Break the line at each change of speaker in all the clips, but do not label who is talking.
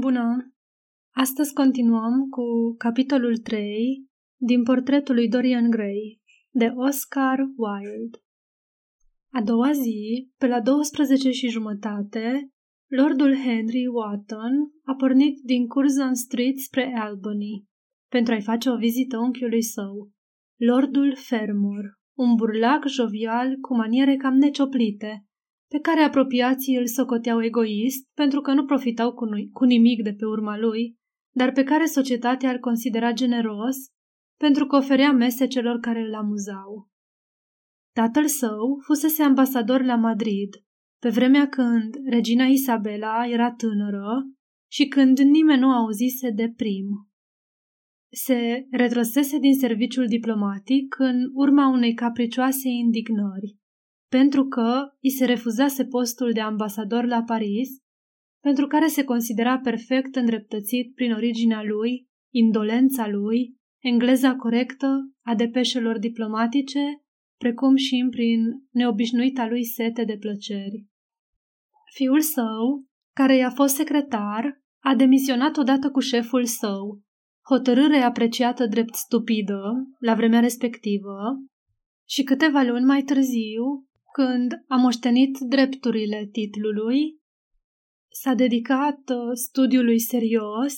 Bună! Astăzi continuăm cu capitolul 3 din portretul lui Dorian Gray de Oscar Wilde. A doua zi, pe la 12 și jumătate, Lordul Henry Wotton a pornit din Curzon Street spre Albany pentru a-i face o vizită unchiului său, Lordul Fermor, un burlac jovial cu maniere cam necioplite, pe care apropiații îl socoteau egoist pentru că nu profitau cu, nu- cu nimic de pe urma lui, dar pe care societatea îl considera generos pentru că oferea mese celor care îl amuzau. Tatăl său fusese ambasador la Madrid, pe vremea când regina Isabela era tânără și când nimeni nu auzise de prim. Se retrăsese din serviciul diplomatic în urma unei capricioase indignări pentru că îi se refuzase postul de ambasador la Paris, pentru care se considera perfect îndreptățit prin originea lui, indolența lui, engleza corectă a depeșelor diplomatice, precum și prin neobișnuita lui sete de plăceri. Fiul său, care i-a fost secretar, a demisionat odată cu șeful său, hotărâre apreciată drept stupidă la vremea respectivă, și câteva luni mai târziu când a moștenit drepturile titlului, s-a dedicat uh, studiului serios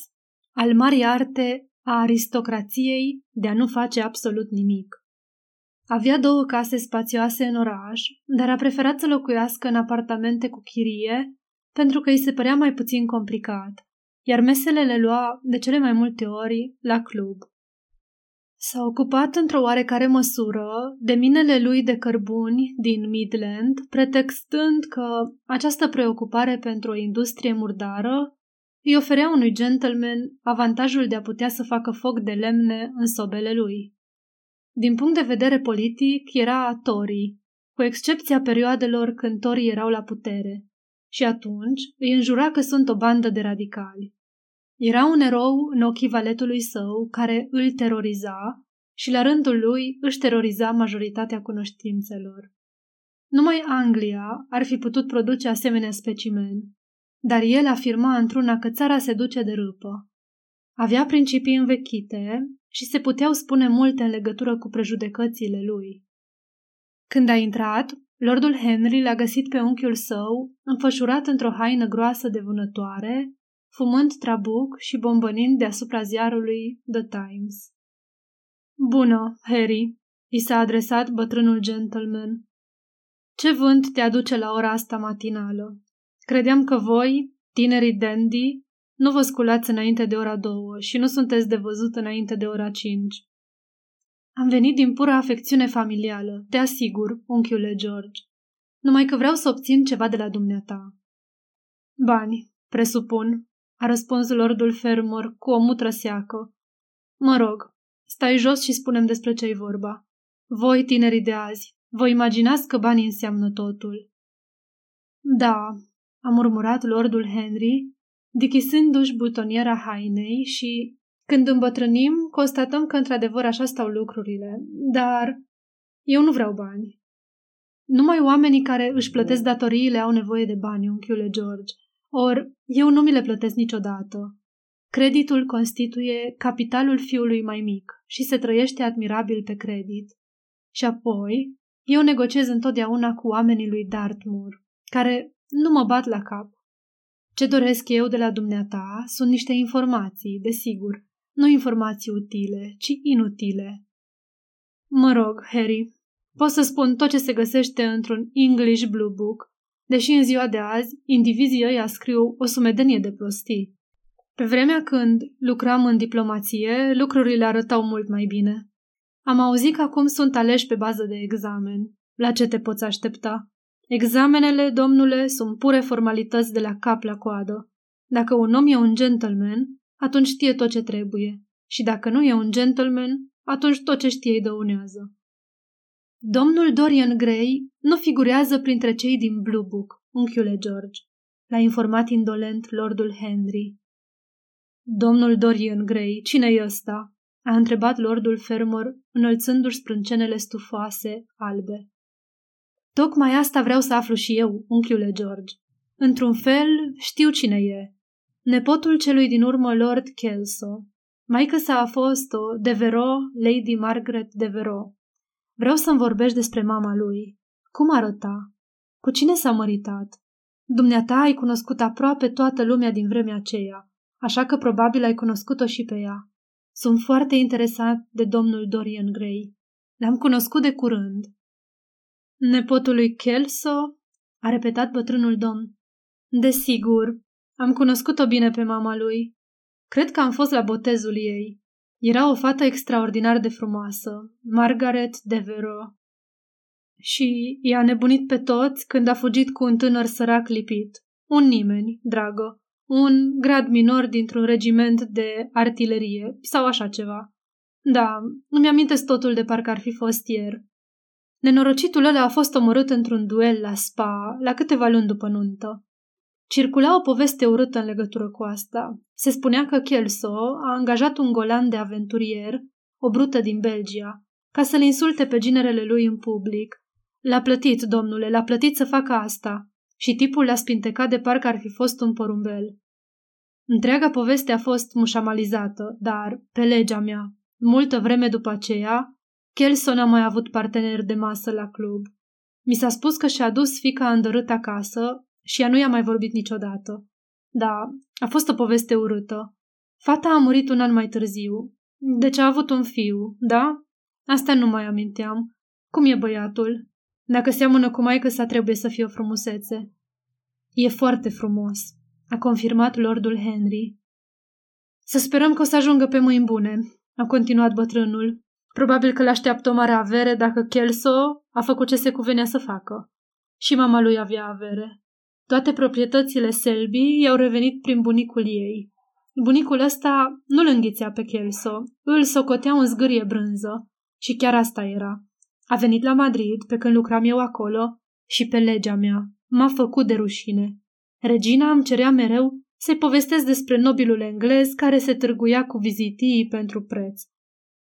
al marii arte a aristocrației de a nu face absolut nimic. Avea două case spațioase în oraș, dar a preferat să locuiască în apartamente cu chirie pentru că îi se părea mai puțin complicat, iar mesele le lua de cele mai multe ori la club. S-a ocupat într-o oarecare măsură de minele lui de cărbuni din Midland, pretextând că această preocupare pentru o industrie murdară îi oferea unui gentleman avantajul de a putea să facă foc de lemne în sobele lui. Din punct de vedere politic, era Tory, cu excepția perioadelor când Torii erau la putere, și atunci îi înjura că sunt o bandă de radicali. Era un erou în ochii valetului său care îl teroriza și la rândul lui își teroriza majoritatea cunoștințelor. Numai Anglia ar fi putut produce asemenea specimen, dar el afirma într-una că țara se duce de râpă. Avea principii învechite și se puteau spune multe în legătură cu prejudecățile lui. Când a intrat, Lordul Henry l-a găsit pe unchiul său, înfășurat într-o haină groasă de vânătoare, fumând trabuc și bombănind deasupra ziarului The Times. Bună, Harry, i s-a adresat bătrânul gentleman. Ce vânt te aduce la ora asta matinală? Credeam că voi, tinerii dandy, nu vă sculați înainte de ora două și nu sunteți de văzut înainte de ora cinci. Am venit din pură afecțiune familială, te asigur, unchiule George. Numai că vreau să obțin ceva de la dumneata. Bani, presupun, a răspuns lordul Fermor cu o mutră seacă. Mă rog, stai jos și spunem despre ce-i vorba. Voi, tinerii de azi, vă imaginați că banii înseamnă totul. Da, a murmurat lordul Henry, dichisându-și butoniera hainei și, când îmbătrânim, constatăm că într-adevăr așa stau lucrurile, dar eu nu vreau bani. Numai oamenii care își plătesc datoriile au nevoie de bani, unchiule George. Or, eu nu mi le plătesc niciodată. Creditul constituie capitalul fiului mai mic și se trăiește admirabil pe credit. Și apoi, eu negociez întotdeauna cu oamenii lui Dartmoor, care nu mă bat la cap. Ce doresc eu de la dumneata sunt niște informații, desigur, nu informații utile, ci inutile. Mă rog, Harry, pot să spun tot ce se găsește într-un English Blue Book deși în ziua de azi indivizii ăia scriu o sumedenie de prostii. Pe vremea când lucram în diplomație, lucrurile arătau mult mai bine. Am auzit că acum sunt aleși pe bază de examen. La ce te poți aștepta? Examenele, domnule, sunt pure formalități de la cap la coadă. Dacă un om e un gentleman, atunci știe tot ce trebuie. Și dacă nu e un gentleman, atunci tot ce știe îi dăunează. Domnul Dorian Gray nu figurează printre cei din Blue Book, unchiule George, l-a informat indolent lordul Henry. Domnul Dorian Gray, cine e ăsta? a întrebat lordul Fermor, înălțându-și sprâncenele stufoase, albe. Tocmai asta vreau să aflu și eu, unchiule George. Într-un fel, știu cine e. nepotul celui din urmă Lord Kelso. Maică sa a fost o Devereux, Lady Margaret Devereux. Vreau să-mi vorbești despre mama lui. Cum arăta? Cu cine s-a măritat? Dumneata ai cunoscut aproape toată lumea din vremea aceea, așa că probabil ai cunoscut-o și pe ea. Sunt foarte interesat de domnul Dorian Gray. L-am cunoscut de curând. Nepotul lui Kelso? A repetat bătrânul domn. Desigur, am cunoscut-o bine pe mama lui. Cred că am fost la botezul ei. Era o fată extraordinar de frumoasă, Margaret Devereux. Și i-a nebunit pe toți când a fugit cu un tânăr sărac lipit. Un nimeni, dragă. Un grad minor dintr-un regiment de artilerie sau așa ceva. Da, îmi amintesc totul de parcă ar fi fost ieri. Nenorocitul ăla a fost omorât într-un duel la spa, la câteva luni după nuntă. Circula o poveste urâtă în legătură cu asta. Se spunea că Kelso a angajat un golan de aventurier, o brută din Belgia, ca să le insulte pe ginerele lui în public. L-a plătit, domnule, l-a plătit să facă asta. Și tipul l-a spintecat de parcă ar fi fost un porumbel. Întreaga poveste a fost mușamalizată, dar, pe legea mea, multă vreme după aceea, Kelso n-a mai avut partener de masă la club. Mi s-a spus că și-a dus fica îndărât acasă și ea nu i-a mai vorbit niciodată. Da, a fost o poveste urâtă. Fata a murit un an mai târziu. Deci a avut un fiu, da? Asta nu mai aminteam. Cum e băiatul? Dacă seamănă cu maică sa trebuie să fie o frumusețe. E foarte frumos, a confirmat lordul Henry. Să sperăm că o să ajungă pe mâini bune, a continuat bătrânul. Probabil că l-așteaptă o mare avere dacă Kelso a făcut ce se cuvenea să facă. Și mama lui avea avere. Toate proprietățile Selby i-au revenit prin bunicul ei. Bunicul ăsta nu-l înghițea pe Kelso, îl socotea un zgârie brânză. Și chiar asta era. A venit la Madrid pe când lucram eu acolo și pe legea mea. M-a făcut de rușine. Regina îmi cerea mereu să-i povestesc despre nobilul englez care se târguia cu vizitii pentru preț.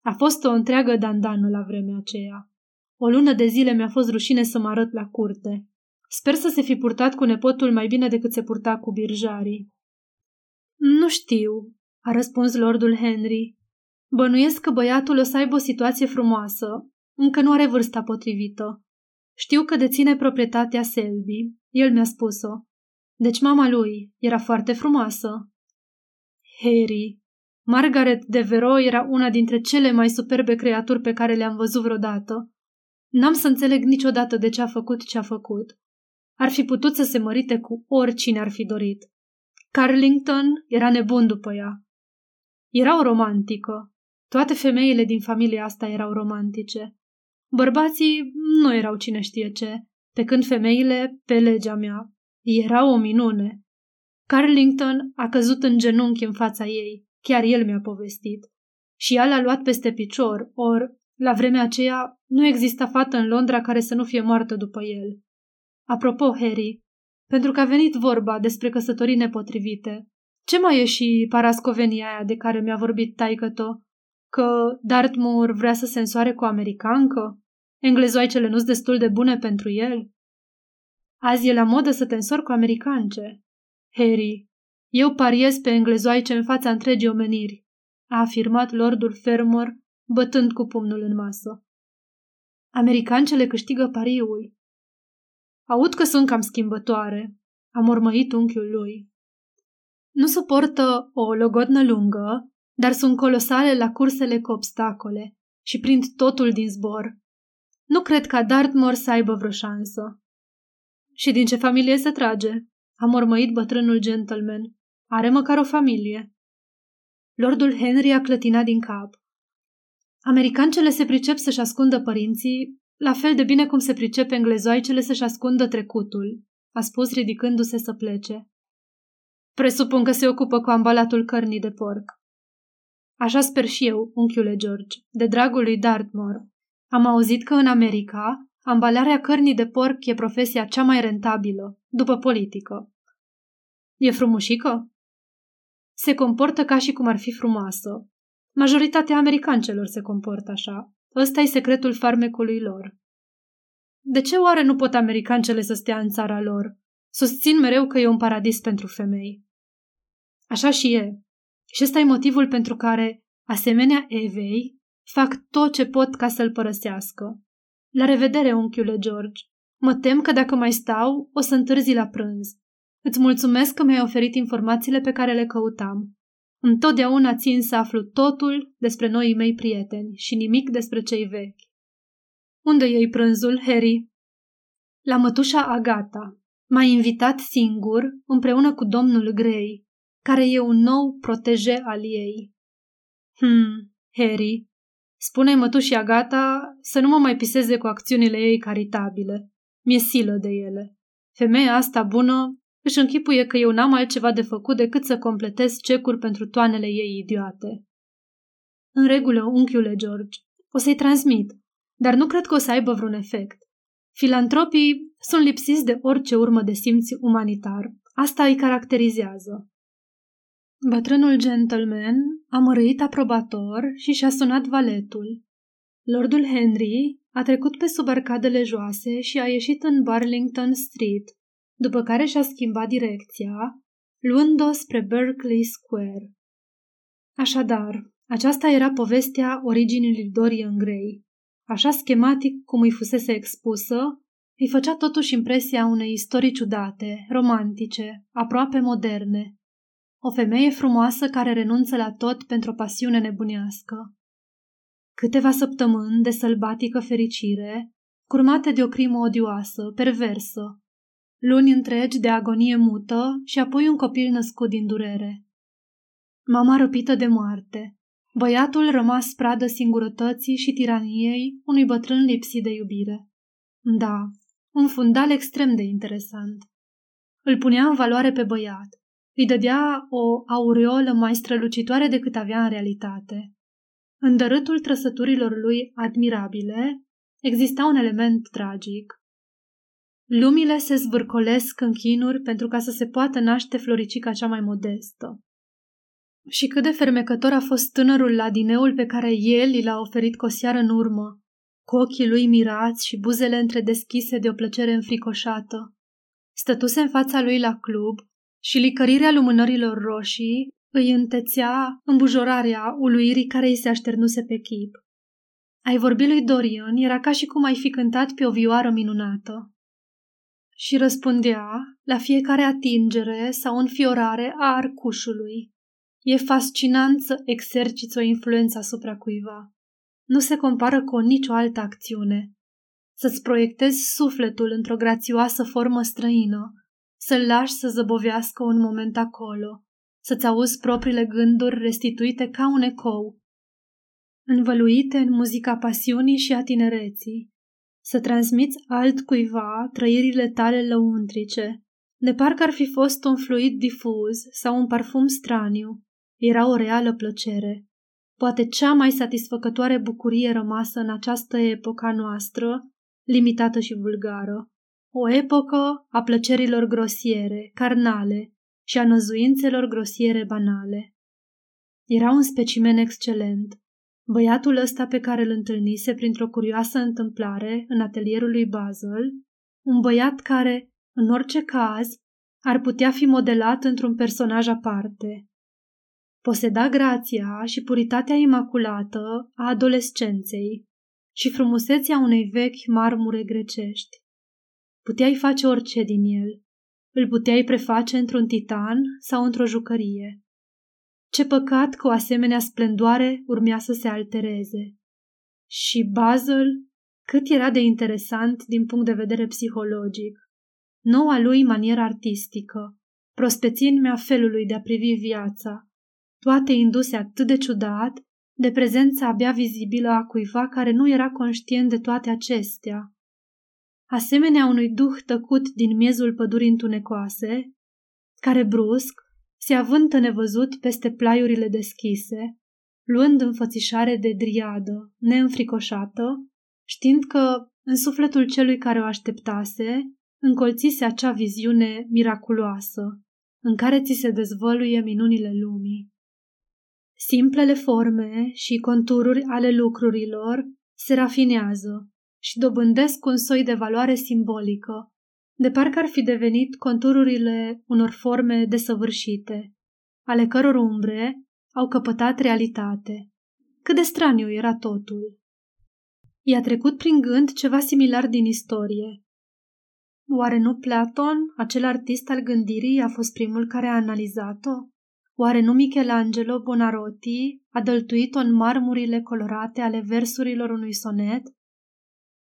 A fost o întreagă dandană la vremea aceea. O lună de zile mi-a fost rușine să mă arăt la curte. Sper să se fi purtat cu nepotul mai bine decât se purta cu birjarii. Nu știu, a răspuns lordul Henry. Bănuiesc că băiatul o să aibă o situație frumoasă. Încă nu are vârsta potrivită. Știu că deține proprietatea Selby. El mi-a spus-o. Deci mama lui era foarte frumoasă. Harry. Margaret de Vero era una dintre cele mai superbe creaturi pe care le-am văzut vreodată. N-am să înțeleg niciodată de ce a făcut ce a făcut. Ar fi putut să se mărite cu oricine ar fi dorit. Carlington era nebun după ea. Era o romantică. Toate femeile din familia asta erau romantice. Bărbații nu erau cine știe ce, pe când femeile, pe legea mea, erau o minune. Carlington a căzut în genunchi în fața ei, chiar el mi-a povestit. Și ea l-a luat peste picior, or, la vremea aceea, nu exista fată în Londra care să nu fie moartă după el. Apropo, Harry, pentru că a venit vorba despre căsătorii nepotrivite, ce mai e și parascovenia aia de care mi-a vorbit taică Că Dartmoor vrea să se însoare cu o americancă? Englezoaicele nu-s destul de bune pentru el? Azi e la modă să te însori cu americance. Harry, eu pariez pe englezoaice în fața întregii omeniri, a afirmat lordul Fermor, bătând cu pumnul în masă. Americancele câștigă pariul. Aud că sunt cam schimbătoare, a mormăit unchiul lui. Nu suportă o logodnă lungă, dar sunt colosale la cursele cu obstacole și prind totul din zbor. Nu cred ca Dartmoor să aibă vreo șansă. Și din ce familie se trage? A mormăit bătrânul gentleman. Are măcar o familie. Lordul Henry a clătinat din cap. Americancele se pricep să-și ascundă părinții la fel de bine cum se pricepe englezoaicele să-și ascundă trecutul, a spus ridicându-se să plece. Presupun că se ocupă cu ambalatul cărnii de porc. Așa sper și eu, unchiule George, de dragul lui Dartmoor. Am auzit că în America ambalarea cărnii de porc e profesia cea mai rentabilă, după politică. E frumușică? Se comportă ca și cum ar fi frumoasă. Majoritatea americancelor se comportă așa. Ăsta e secretul farmecului lor. De ce oare nu pot americancele să stea în țara lor? Susțin mereu că e un paradis pentru femei. Așa și e. Și ăsta e motivul pentru care, asemenea Evei, fac tot ce pot ca să-l părăsească. La revedere, unchiule George. Mă tem că dacă mai stau, o să întârzi la prânz. Îți mulțumesc că mi-ai oferit informațiile pe care le căutam. Întotdeauna țin să aflu totul despre noii mei prieteni și nimic despre cei vechi. Unde iei prânzul, Harry? La mătușa Agata. M-a invitat singur, împreună cu domnul Grey, care e un nou proteje al ei. Hmm, Harry, spune mătușii Agata să nu mă mai piseze cu acțiunile ei caritabile. Mi-e silă de ele. Femeia asta bună își închipuie că eu n-am altceva de făcut decât să completez cecuri pentru toanele ei idiote. În regulă, unchiule George, o să-i transmit, dar nu cred că o să aibă vreun efect. Filantropii sunt lipsiți de orice urmă de simț umanitar. Asta îi caracterizează. Bătrânul gentleman a mărâit aprobator și și-a sunat valetul. Lordul Henry a trecut pe sub arcadele joase și a ieșit în Burlington Street, după care și-a schimbat direcția, luând-o spre Berkeley Square. Așadar, aceasta era povestea originii lui Dorian Gray. Așa schematic cum îi fusese expusă, îi făcea totuși impresia unei istorii ciudate, romantice, aproape moderne. O femeie frumoasă care renunță la tot pentru o pasiune nebunească. Câteva săptămâni de sălbatică fericire, curmate de o crimă odioasă, perversă, luni întregi de agonie mută și apoi un copil născut din durere. Mama răpită de moarte, băiatul rămas pradă singurătății și tiraniei unui bătrân lipsit de iubire. Da, un fundal extrem de interesant. Îl punea în valoare pe băiat, îi dădea o aureolă mai strălucitoare decât avea în realitate. În dărâtul trăsăturilor lui admirabile exista un element tragic. Lumile se zvârcolesc în chinuri pentru ca să se poată naște floricica cea mai modestă. Și cât de fermecător a fost tânărul la dineul pe care el i l-a oferit cu o seară în urmă, cu ochii lui mirați și buzele întredeschise de o plăcere înfricoșată. Stătuse în fața lui la club și licărirea lumânărilor roșii îi întețea îmbujorarea uluirii care îi se așternuse pe chip. Ai vorbit lui Dorian era ca și cum ai fi cântat pe o vioară minunată și răspundea la fiecare atingere sau înfiorare a arcușului. E fascinant să exerciți o influență asupra cuiva. Nu se compară cu nicio altă acțiune. Să-ți proiectezi sufletul într-o grațioasă formă străină, să-l lași să zăbovească un moment acolo, să-ți auzi propriile gânduri restituite ca un ecou, învăluite în muzica pasiunii și a tinereții, să transmiți altcuiva trăirile tale lăuntrice, de parcă ar fi fost un fluid difuz sau un parfum straniu. Era o reală plăcere. Poate cea mai satisfăcătoare bucurie rămasă în această epoca noastră, limitată și vulgară. O epocă a plăcerilor grosiere, carnale și a năzuințelor grosiere banale. Era un specimen excelent, Băiatul ăsta pe care îl întâlnise printr-o curioasă întâmplare în atelierul lui Basel, un băiat care, în orice caz, ar putea fi modelat într-un personaj aparte. Poseda grația și puritatea imaculată a adolescenței și frumusețea unei vechi marmure grecești. Puteai face orice din el. Îl puteai preface într-un titan sau într-o jucărie. Ce păcat că o asemenea splendoare urmea să se altereze. Și Basil, cât era de interesant din punct de vedere psihologic. Noua lui manieră artistică, prospețin-mea felului de a privi viața, toate induse atât de ciudat, de prezența abia vizibilă a cuiva care nu era conștient de toate acestea. Asemenea unui duh tăcut din miezul pădurii întunecoase, care brusc, se avântă nevăzut peste plaiurile deschise, luând înfățișare de driadă, neînfricoșată, știind că, în sufletul celui care o așteptase, încolțise acea viziune miraculoasă, în care ți se dezvăluie minunile lumii. Simplele forme și contururi ale lucrurilor se rafinează și dobândesc un soi de valoare simbolică, de parcă ar fi devenit contururile unor forme desăvârșite. ale căror umbre au căpătat realitate. Cât de straniu era totul. I-a trecut prin gând ceva similar din istorie. Oare nu Platon, acel artist al gândirii, a fost primul care a analizat-o? Oare nu Michelangelo Bonarotti a dăltuit-o în marmurile colorate ale versurilor unui sonet?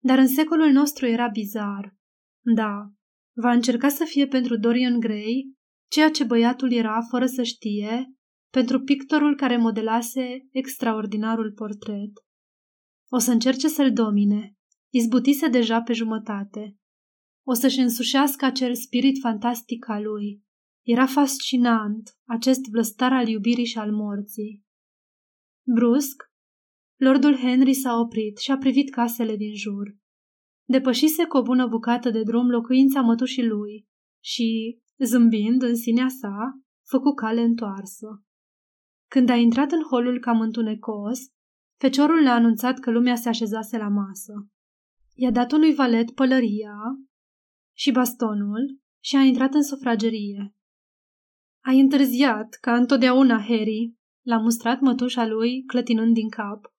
Dar în secolul nostru era bizar. Da, va încerca să fie pentru Dorian Gray ceea ce băiatul era fără să știe pentru pictorul care modelase extraordinarul portret. O să încerce să-l domine. Izbutise deja pe jumătate. O să-și însușească acel spirit fantastic al lui. Era fascinant, acest vlăstar al iubirii și al morții. Brusc, Lordul Henry s-a oprit și a privit casele din jur. Depășise cu o bună bucată de drum locuința mătușii lui și, zâmbind în sinea sa, făcu cale întoarsă. Când a intrat în holul cam întunecos, feciorul le-a anunțat că lumea se așezase la masă. I-a dat unui valet pălăria și bastonul și a intrat în sufragerie. Ai întârziat, ca întotdeauna, Harry, l-a mustrat mătușa lui, clătinând din cap.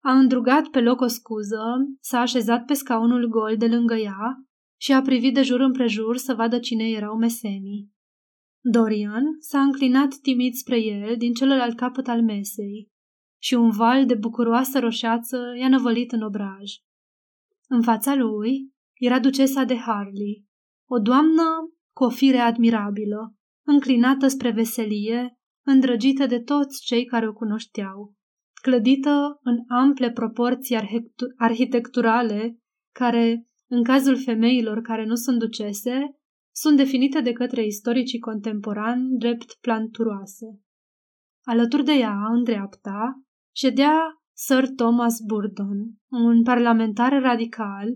A îndrugat pe loc o scuză, s-a așezat pe scaunul gol de lângă ea și a privit de jur împrejur să vadă cine erau mesenii. Dorian s-a înclinat timid spre el din celălalt capăt al mesei și un val de bucuroasă roșeață i-a năvălit în obraj. În fața lui era ducesa de Harley, o doamnă cu o fire admirabilă, înclinată spre veselie, îndrăgită de toți cei care o cunoșteau, clădită în ample proporții arhitecturale care, în cazul femeilor care nu sunt ducese, sunt definite de către istoricii contemporani drept planturoase. Alături de ea, în dreapta, ședea Sir Thomas Burdon, un parlamentar radical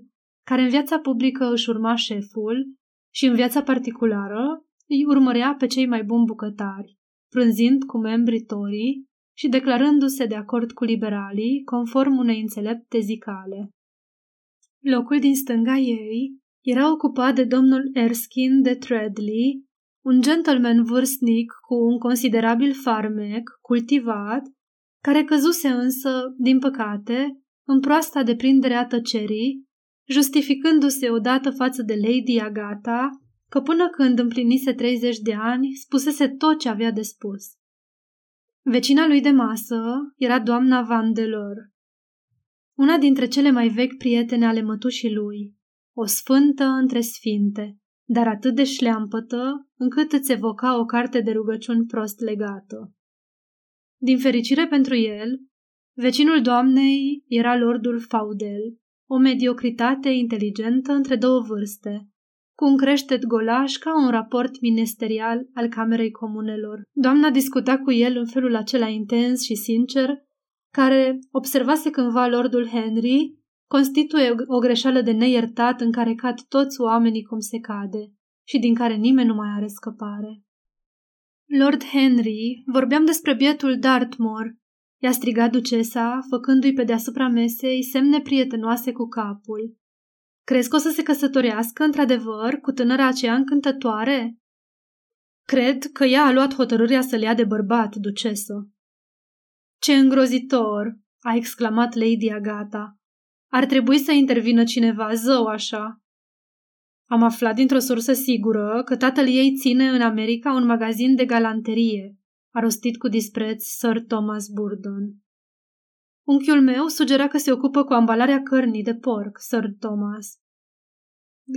care în viața publică își urma șeful și în viața particulară îi urmărea pe cei mai buni bucătari, prânzind cu membrii Torii și declarându-se de acord cu liberalii, conform unei înțelepte zicale. Locul din stânga ei era ocupat de domnul Erskine de Treadley, un gentleman vârstnic cu un considerabil farmec cultivat, care căzuse însă, din păcate, în proasta deprindere a tăcerii, justificându-se odată față de Lady Agata că până când împlinise 30 de ani spusese tot ce avea de spus. Vecina lui de masă era doamna Vandelor, una dintre cele mai vechi prietene ale mătușii lui, o sfântă între sfinte, dar atât de șleampătă încât îți evoca o carte de rugăciuni prost legată. Din fericire pentru el, vecinul doamnei era lordul Faudel, o mediocritate inteligentă între două vârste, cu un creștet golaș ca un raport ministerial al Camerei Comunelor. Doamna discuta cu el în felul acela intens și sincer, care observase cândva lordul Henry constituie o greșeală de neiertat în care cad toți oamenii cum se cade și din care nimeni nu mai are scăpare. Lord Henry, vorbeam despre bietul Dartmoor, i-a strigat ducesa, făcându-i pe deasupra mesei semne prietenoase cu capul. Crezi că o să se căsătorească, într-adevăr, cu tânăra aceea încântătoare? Cred că ea a luat hotărârea să le ia de bărbat, ducesă. Ce îngrozitor! a exclamat Lady Agata. Ar trebui să intervină cineva, zău așa. Am aflat dintr-o sursă sigură că tatăl ei ține în America un magazin de galanterie, a rostit cu dispreț Sir Thomas Burdon. Unchiul meu sugera că se ocupă cu ambalarea cărnii de porc, Sir Thomas.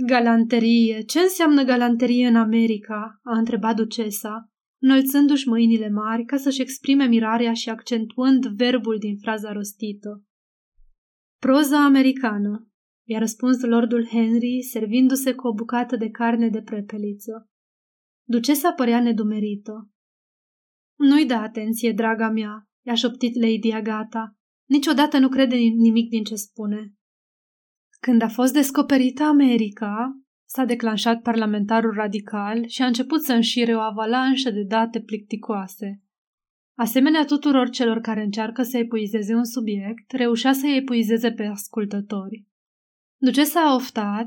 Galanterie. Ce înseamnă galanterie în America? a întrebat ducesa, înălțându-și mâinile mari ca să-și exprime mirarea și accentuând verbul din fraza rostită. Proza americană, i-a răspuns lordul Henry, servindu-se cu o bucată de carne de prepeliță. Ducesa părea nedumerită. Nu-i da atenție, draga mea, i-a șoptit Lady Agata. Niciodată nu crede nimic din ce spune. Când a fost descoperită America, s-a declanșat parlamentarul radical și a început să înșire o avalanșă de date plicticoase. Asemenea tuturor celor care încearcă să epuizeze un subiect, reușea să epuizeze pe ascultători. Ducesa a oftat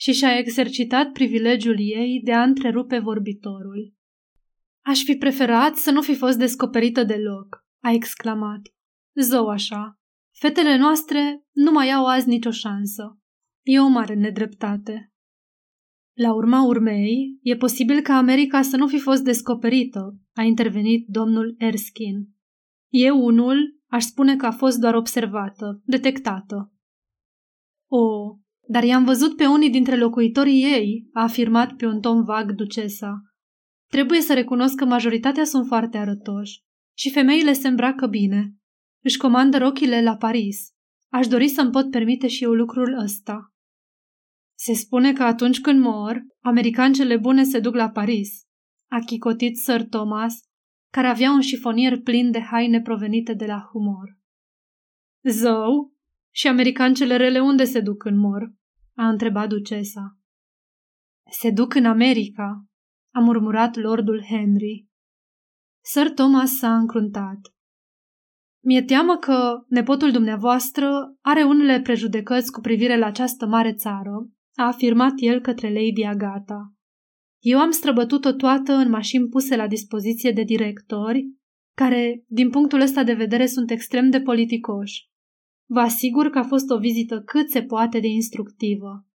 și și-a exercitat privilegiul ei de a întrerupe vorbitorul. Aș fi preferat să nu fi fost descoperită deloc, a exclamat. Zău așa, fetele noastre nu mai au azi nicio șansă. E o mare nedreptate. La urma urmei, e posibil ca America să nu fi fost descoperită, a intervenit domnul Erskine. Eu unul aș spune că a fost doar observată, detectată. O, dar i-am văzut pe unii dintre locuitorii ei, a afirmat pe un ton vag ducesa. Trebuie să recunosc că majoritatea sunt foarte arătoși și femeile se îmbracă bine. Își comandă rochile la Paris. Aș dori să-mi pot permite și eu lucrul ăsta. Se spune că atunci când mor, americancele bune se duc la Paris, a chicotit Sir Thomas, care avea un șifonier plin de haine provenite de la humor. Zău? Și americancele rele unde se duc când mor? a întrebat ducesa. Se duc în America, a murmurat lordul Henry. Sir Thomas s-a încruntat. Mi-e teamă că nepotul dumneavoastră are unele prejudecăți cu privire la această mare țară a afirmat el către Lady Agata. Eu am străbătut-o toată în mașini puse la dispoziție de directori, care, din punctul ăsta de vedere, sunt extrem de politicoși. Vă asigur că a fost o vizită cât se poate de instructivă.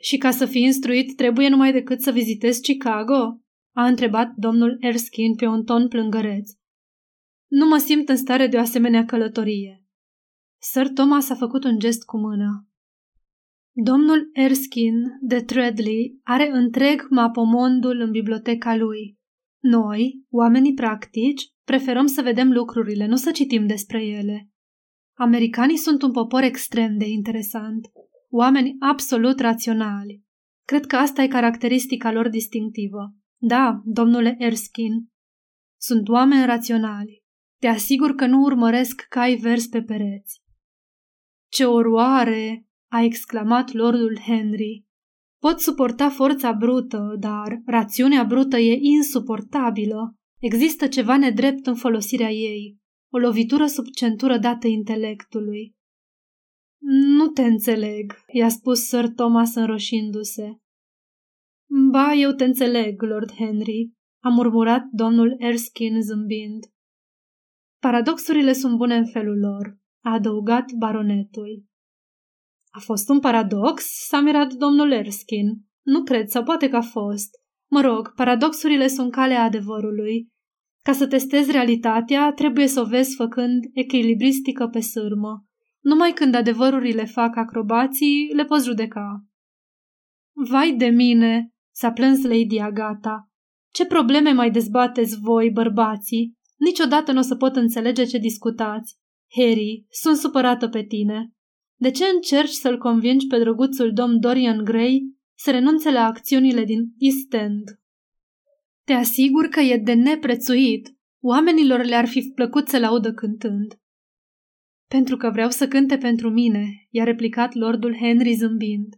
Și ca să fii instruit, trebuie numai decât să vizitezi Chicago? A întrebat domnul Erskine pe un ton plângăreț. Nu mă simt în stare de o asemenea călătorie. Sir Thomas a făcut un gest cu mâna. Domnul Erskine de Treadley are întreg mapomondul în biblioteca lui. Noi, oamenii practici, preferăm să vedem lucrurile, nu să citim despre ele. Americanii sunt un popor extrem de interesant, oameni absolut raționali. Cred că asta e caracteristica lor distinctivă. Da, domnule Erskine, sunt oameni raționali. Te asigur că nu urmăresc cai vers pe pereți. Ce oroare! a exclamat lordul Henry. Pot suporta forța brută, dar rațiunea brută e insuportabilă. Există ceva nedrept în folosirea ei, o lovitură sub centură dată intelectului. Nu te înțeleg, i-a spus Sir Thomas înroșindu-se. Ba, eu te înțeleg, Lord Henry, a murmurat domnul Erskine zâmbind. Paradoxurile sunt bune în felul lor, a adăugat baronetul. A fost un paradox? S-a mirat domnul Erskine. Nu cred, sau poate că a fost. Mă rog, paradoxurile sunt calea adevărului. Ca să testezi realitatea, trebuie să o vezi făcând echilibristică pe sârmă. Numai când adevărurile fac acrobații, le poți judeca. Vai de mine, s-a plâns Lady Agata. Ce probleme mai dezbateți voi, bărbații? Niciodată nu o să pot înțelege ce discutați. Harry, sunt supărată pe tine. De ce încerci să-l convingi pe drăguțul domn Dorian Gray să renunțe la acțiunile din East End? Te asigur că e de neprețuit. Oamenilor le-ar fi plăcut să-l audă cântând. Pentru că vreau să cânte pentru mine, i-a replicat lordul Henry zâmbind.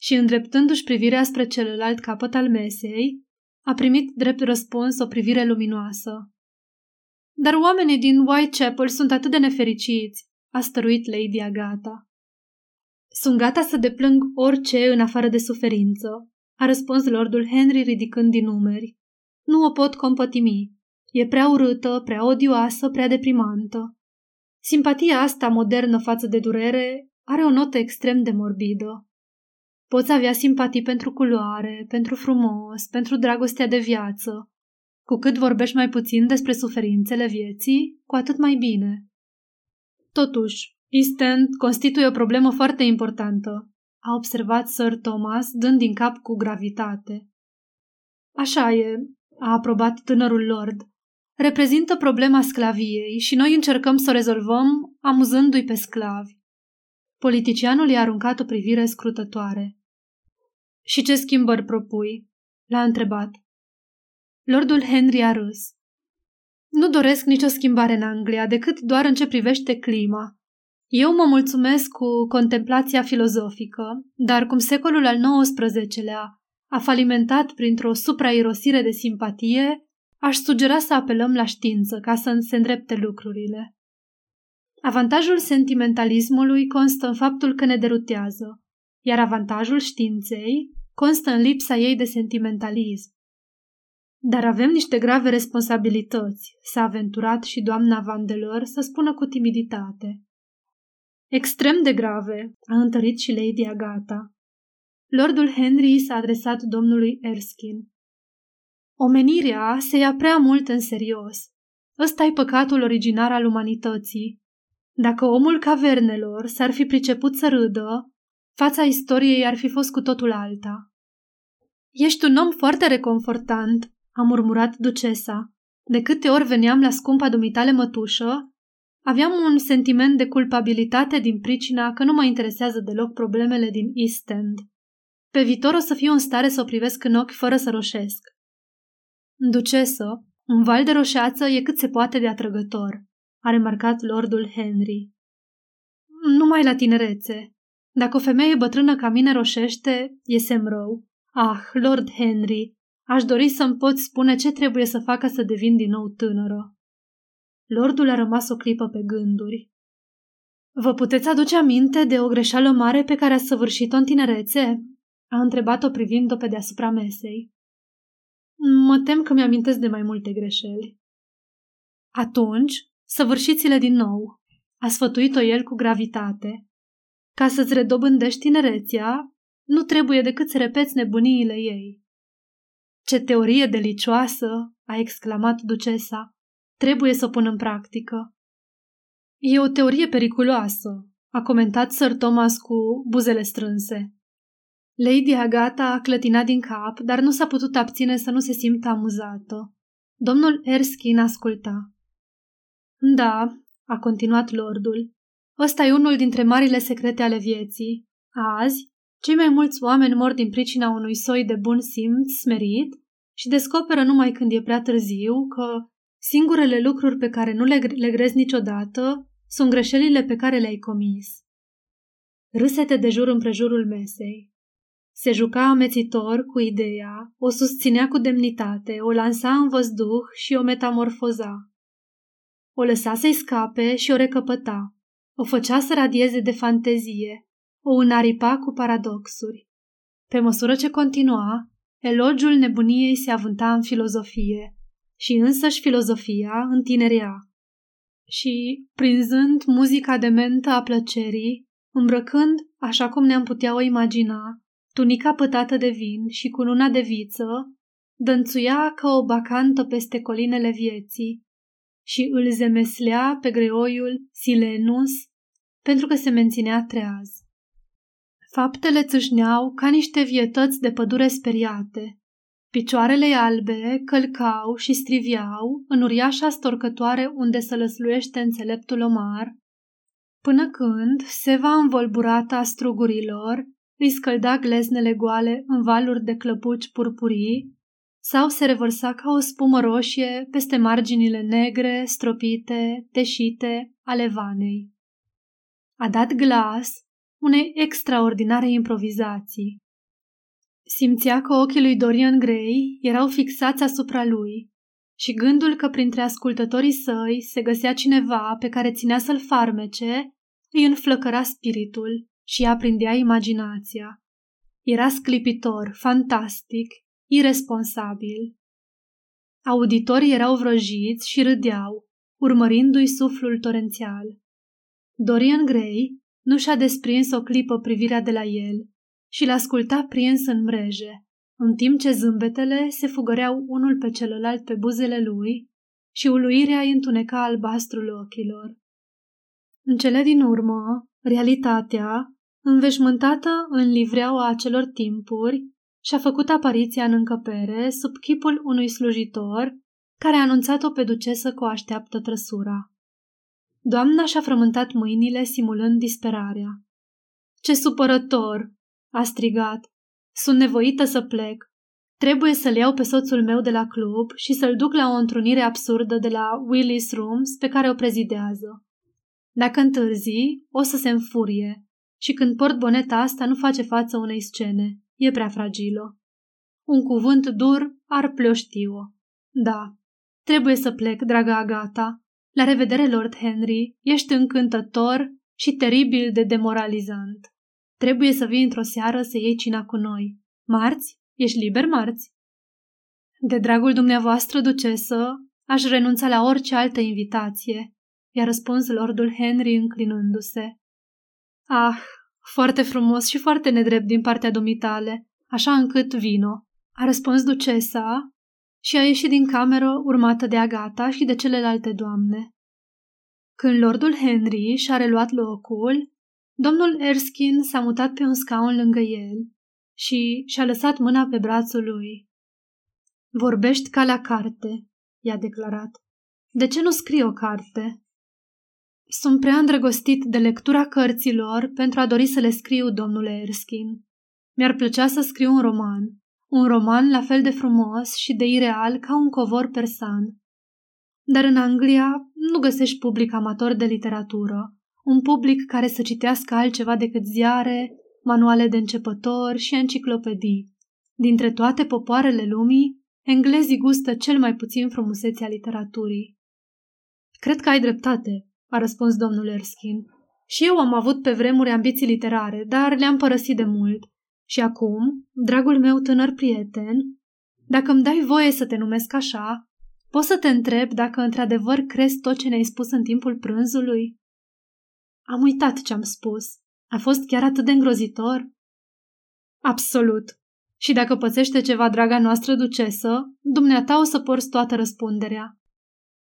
Și îndreptându-și privirea spre celălalt capăt al mesei, a primit drept răspuns o privire luminoasă. Dar oamenii din Whitechapel sunt atât de nefericiți, a stăruit Lady Agata. Sunt gata să deplâng orice în afară de suferință, a răspuns lordul Henry ridicând din numeri. Nu o pot compătimi. E prea urâtă, prea odioasă, prea deprimantă. Simpatia asta modernă față de durere are o notă extrem de morbidă. Poți avea simpatii pentru culoare, pentru frumos, pentru dragostea de viață. Cu cât vorbești mai puțin despre suferințele vieții, cu atât mai bine. Totuși, East End constituie o problemă foarte importantă, a observat Sir Thomas, dând din cap cu gravitate. Așa e, a aprobat tânărul lord. Reprezintă problema sclaviei și noi încercăm să o rezolvăm amuzându-i pe sclavi. Politicianul i-a aruncat o privire scrutătoare. Și ce schimbări propui? L-a întrebat. Lordul Henry a râs. Nu doresc nicio schimbare în Anglia, decât doar în ce privește clima. Eu mă mulțumesc cu contemplația filozofică, dar cum secolul al XIX-lea a falimentat printr-o suprairosire de simpatie, aș sugera să apelăm la știință ca să se îndrepte lucrurile. Avantajul sentimentalismului constă în faptul că ne derutează, iar avantajul științei constă în lipsa ei de sentimentalism. Dar avem niște grave responsabilități, s-a aventurat și doamna Vandelor să spună cu timiditate. Extrem de grave, a întărit și Lady Agata. Lordul Henry s-a adresat domnului Erskine. Omenirea se ia prea mult în serios. Ăsta e păcatul originar al umanității. Dacă omul cavernelor s-ar fi priceput să râdă, fața istoriei ar fi fost cu totul alta. Ești un om foarte reconfortant, a murmurat ducesa. De câte ori veneam la scumpa dumitale mătușă, aveam un sentiment de culpabilitate din pricina că nu mă interesează deloc problemele din East End. Pe viitor o să fiu în stare să o privesc în ochi fără să roșesc. Ducesă, un val de roșeață e cât se poate de atrăgător, a remarcat lordul Henry. Numai la tinerețe. Dacă o femeie bătrână ca mine roșește, e semn rău. Ah, lord Henry, aș dori să-mi poți spune ce trebuie să facă să devin din nou tânără. Lordul a rămas o clipă pe gânduri. Vă puteți aduce aminte de o greșeală mare pe care a săvârșit-o în tinerețe? A întrebat-o privind-o pe deasupra mesei. Mă tem că mi-amintesc de mai multe greșeli. Atunci, săvârșiți-le din nou. A sfătuit-o el cu gravitate. Ca să-ți redobândești tinerețea, nu trebuie decât să repeți nebuniile ei. Ce teorie delicioasă, a exclamat ducesa. Trebuie să o pun în practică. E o teorie periculoasă, a comentat Sir Thomas cu buzele strânse. Lady Agata a clătinat din cap, dar nu s-a putut abține să nu se simtă amuzată. Domnul Erskine asculta. Da, a continuat lordul, ăsta e unul dintre marile secrete ale vieții. Azi, cei mai mulți oameni mor din pricina unui soi de bun simț smerit și descoperă numai când e prea târziu că singurele lucruri pe care nu le, le grezi niciodată sunt greșelile pe care le-ai comis. Râsete de jur împrejurul mesei. Se juca amețitor cu ideea, o susținea cu demnitate, o lansa în văzduh și o metamorfoza. O lăsa să-i scape și o recăpăta. O făcea să radieze de fantezie, o înaripa cu paradoxuri. Pe măsură ce continua, elogiul nebuniei se avânta în filozofie și însăși filozofia întinerea. Și, prinzând muzica de mentă a plăcerii, îmbrăcând, așa cum ne-am putea o imagina, tunica pătată de vin și cu luna de viță, dănțuia ca o bacantă peste colinele vieții și îl zemeslea pe greoiul Silenus pentru că se menținea treaz. Faptele țâșneau ca niște vietăți de pădure speriate. Picioarele albe călcau și striviau în uriașa storcătoare unde se lăsluiește înțeleptul omar, până când seva învolburată a strugurilor îi scălda gleznele goale în valuri de clăpuci purpurii sau se revărsa ca o spumă roșie peste marginile negre, stropite, teșite ale vanei. A dat glas unei extraordinare improvizații. Simțea că ochii lui Dorian Gray erau fixați asupra lui și gândul că printre ascultătorii săi se găsea cineva pe care ținea să-l farmece îi înflăcăra spiritul și aprindea imaginația. Era sclipitor, fantastic, irresponsabil. Auditorii erau vrăjiți și râdeau, urmărindu-i suflul torențial. Dorian Gray nu și-a desprins o clipă privirea de la el și l-asculta prins în mreje, în timp ce zâmbetele se fugăreau unul pe celălalt pe buzele lui și uluirea îi întuneca albastrul ochilor. În cele din urmă, realitatea, înveșmântată în livreaua acelor timpuri, și-a făcut apariția în încăpere sub chipul unui slujitor care a anunțat-o pe ducesă că o așteaptă trăsura. Doamna și-a frământat mâinile simulând disperarea. Ce supărător!" a strigat. Sunt nevoită să plec. Trebuie să-l iau pe soțul meu de la club și să-l duc la o întrunire absurdă de la Willis Rooms pe care o prezidează. Dacă întârzi, o să se înfurie și când port boneta asta nu face față unei scene. E prea fragilă. Un cuvânt dur ar plioști-o. Da, trebuie să plec, draga Agata. La revedere, Lord Henry. Ești încântător și teribil de demoralizant. Trebuie să vii într-o seară să iei cina cu noi. Marți? Ești liber marți? De dragul dumneavoastră, ducesă, aș renunța la orice altă invitație, i-a răspuns lordul Henry înclinându-se. Ah, foarte frumos și foarte nedrept din partea dumitale, așa încât vino, a răspuns ducesa și a ieșit din cameră urmată de Agata și de celelalte doamne. Când lordul Henry și-a reluat locul, domnul Erskine s-a mutat pe un scaun lângă el și și-a lăsat mâna pe brațul lui. Vorbești ca la carte, i-a declarat. De ce nu scrii o carte? Sunt prea îndrăgostit de lectura cărților pentru a dori să le scriu, domnule Erskine. Mi-ar plăcea să scriu un roman, un roman la fel de frumos și de ireal ca un covor persan. Dar în Anglia nu găsești public amator de literatură, un public care să citească altceva decât ziare, manuale de începători și enciclopedii. Dintre toate popoarele lumii, englezii gustă cel mai puțin frumusețea literaturii. Cred că ai dreptate, a răspuns domnul Erskine. Și eu am avut pe vremuri ambiții literare, dar le-am părăsit de mult. Și acum, dragul meu tânăr prieten, dacă îmi dai voie să te numesc așa, poți să te întreb dacă într-adevăr crezi tot ce ne-ai spus în timpul prânzului? Am uitat ce am spus. A fost chiar atât de îngrozitor? Absolut. Și dacă pățește ceva, draga noastră ducesă, dumneata o să porți toată răspunderea.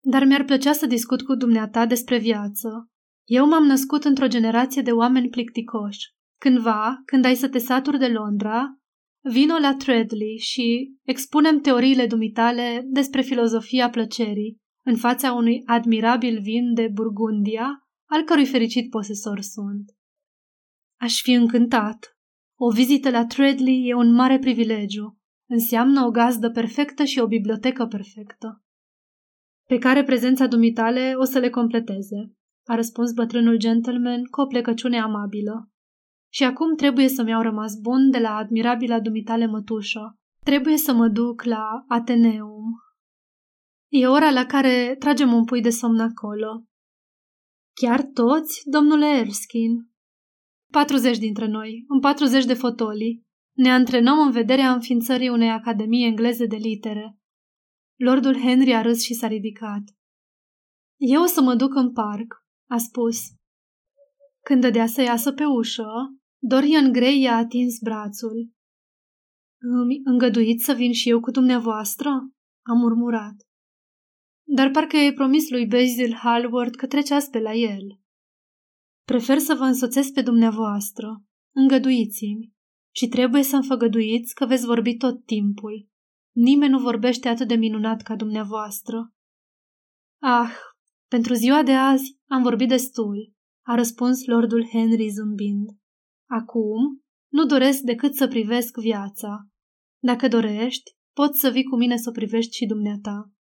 Dar mi-ar plăcea să discut cu dumneata despre viață. Eu m-am născut într-o generație de oameni plicticoși. Cândva, când ai să te saturi de Londra, vino la Treadley și expunem teoriile dumitale despre filozofia plăcerii în fața unui admirabil vin de Burgundia, al cărui fericit posesor sunt. Aș fi încântat. O vizită la Treadley e un mare privilegiu. Înseamnă o gazdă perfectă și o bibliotecă perfectă. Pe care prezența dumitale o să le completeze, a răspuns bătrânul gentleman cu o plecăciune amabilă. Și acum trebuie să-mi au rămas bun de la admirabila dumitale mătușă. Trebuie să mă duc la Ateneum. E ora la care tragem un pui de somn acolo. Chiar toți, domnule Erskine? 40 dintre noi, în 40 de fotolii. Ne antrenăm în vederea înființării unei academii engleze de litere. Lordul Henry a râs și s-a ridicat. Eu o să mă duc în parc, a spus. Când dădea să iasă pe ușă, Dorian Gray i-a atins brațul. Îmi îngăduiți să vin și eu cu dumneavoastră? a murmurat. Dar parcă i-ai promis lui Basil Hallward că treceați pe la el. Prefer să vă însoțesc pe dumneavoastră. Îngăduiți-mi. Și trebuie să-mi făgăduiți că veți vorbi tot timpul. Nimeni nu vorbește atât de minunat ca dumneavoastră. Ah, pentru ziua de azi am vorbit destul, a răspuns lordul Henry zâmbind. Acum nu doresc decât să privesc viața. Dacă dorești, poți să vii cu mine să o privești și dumneata.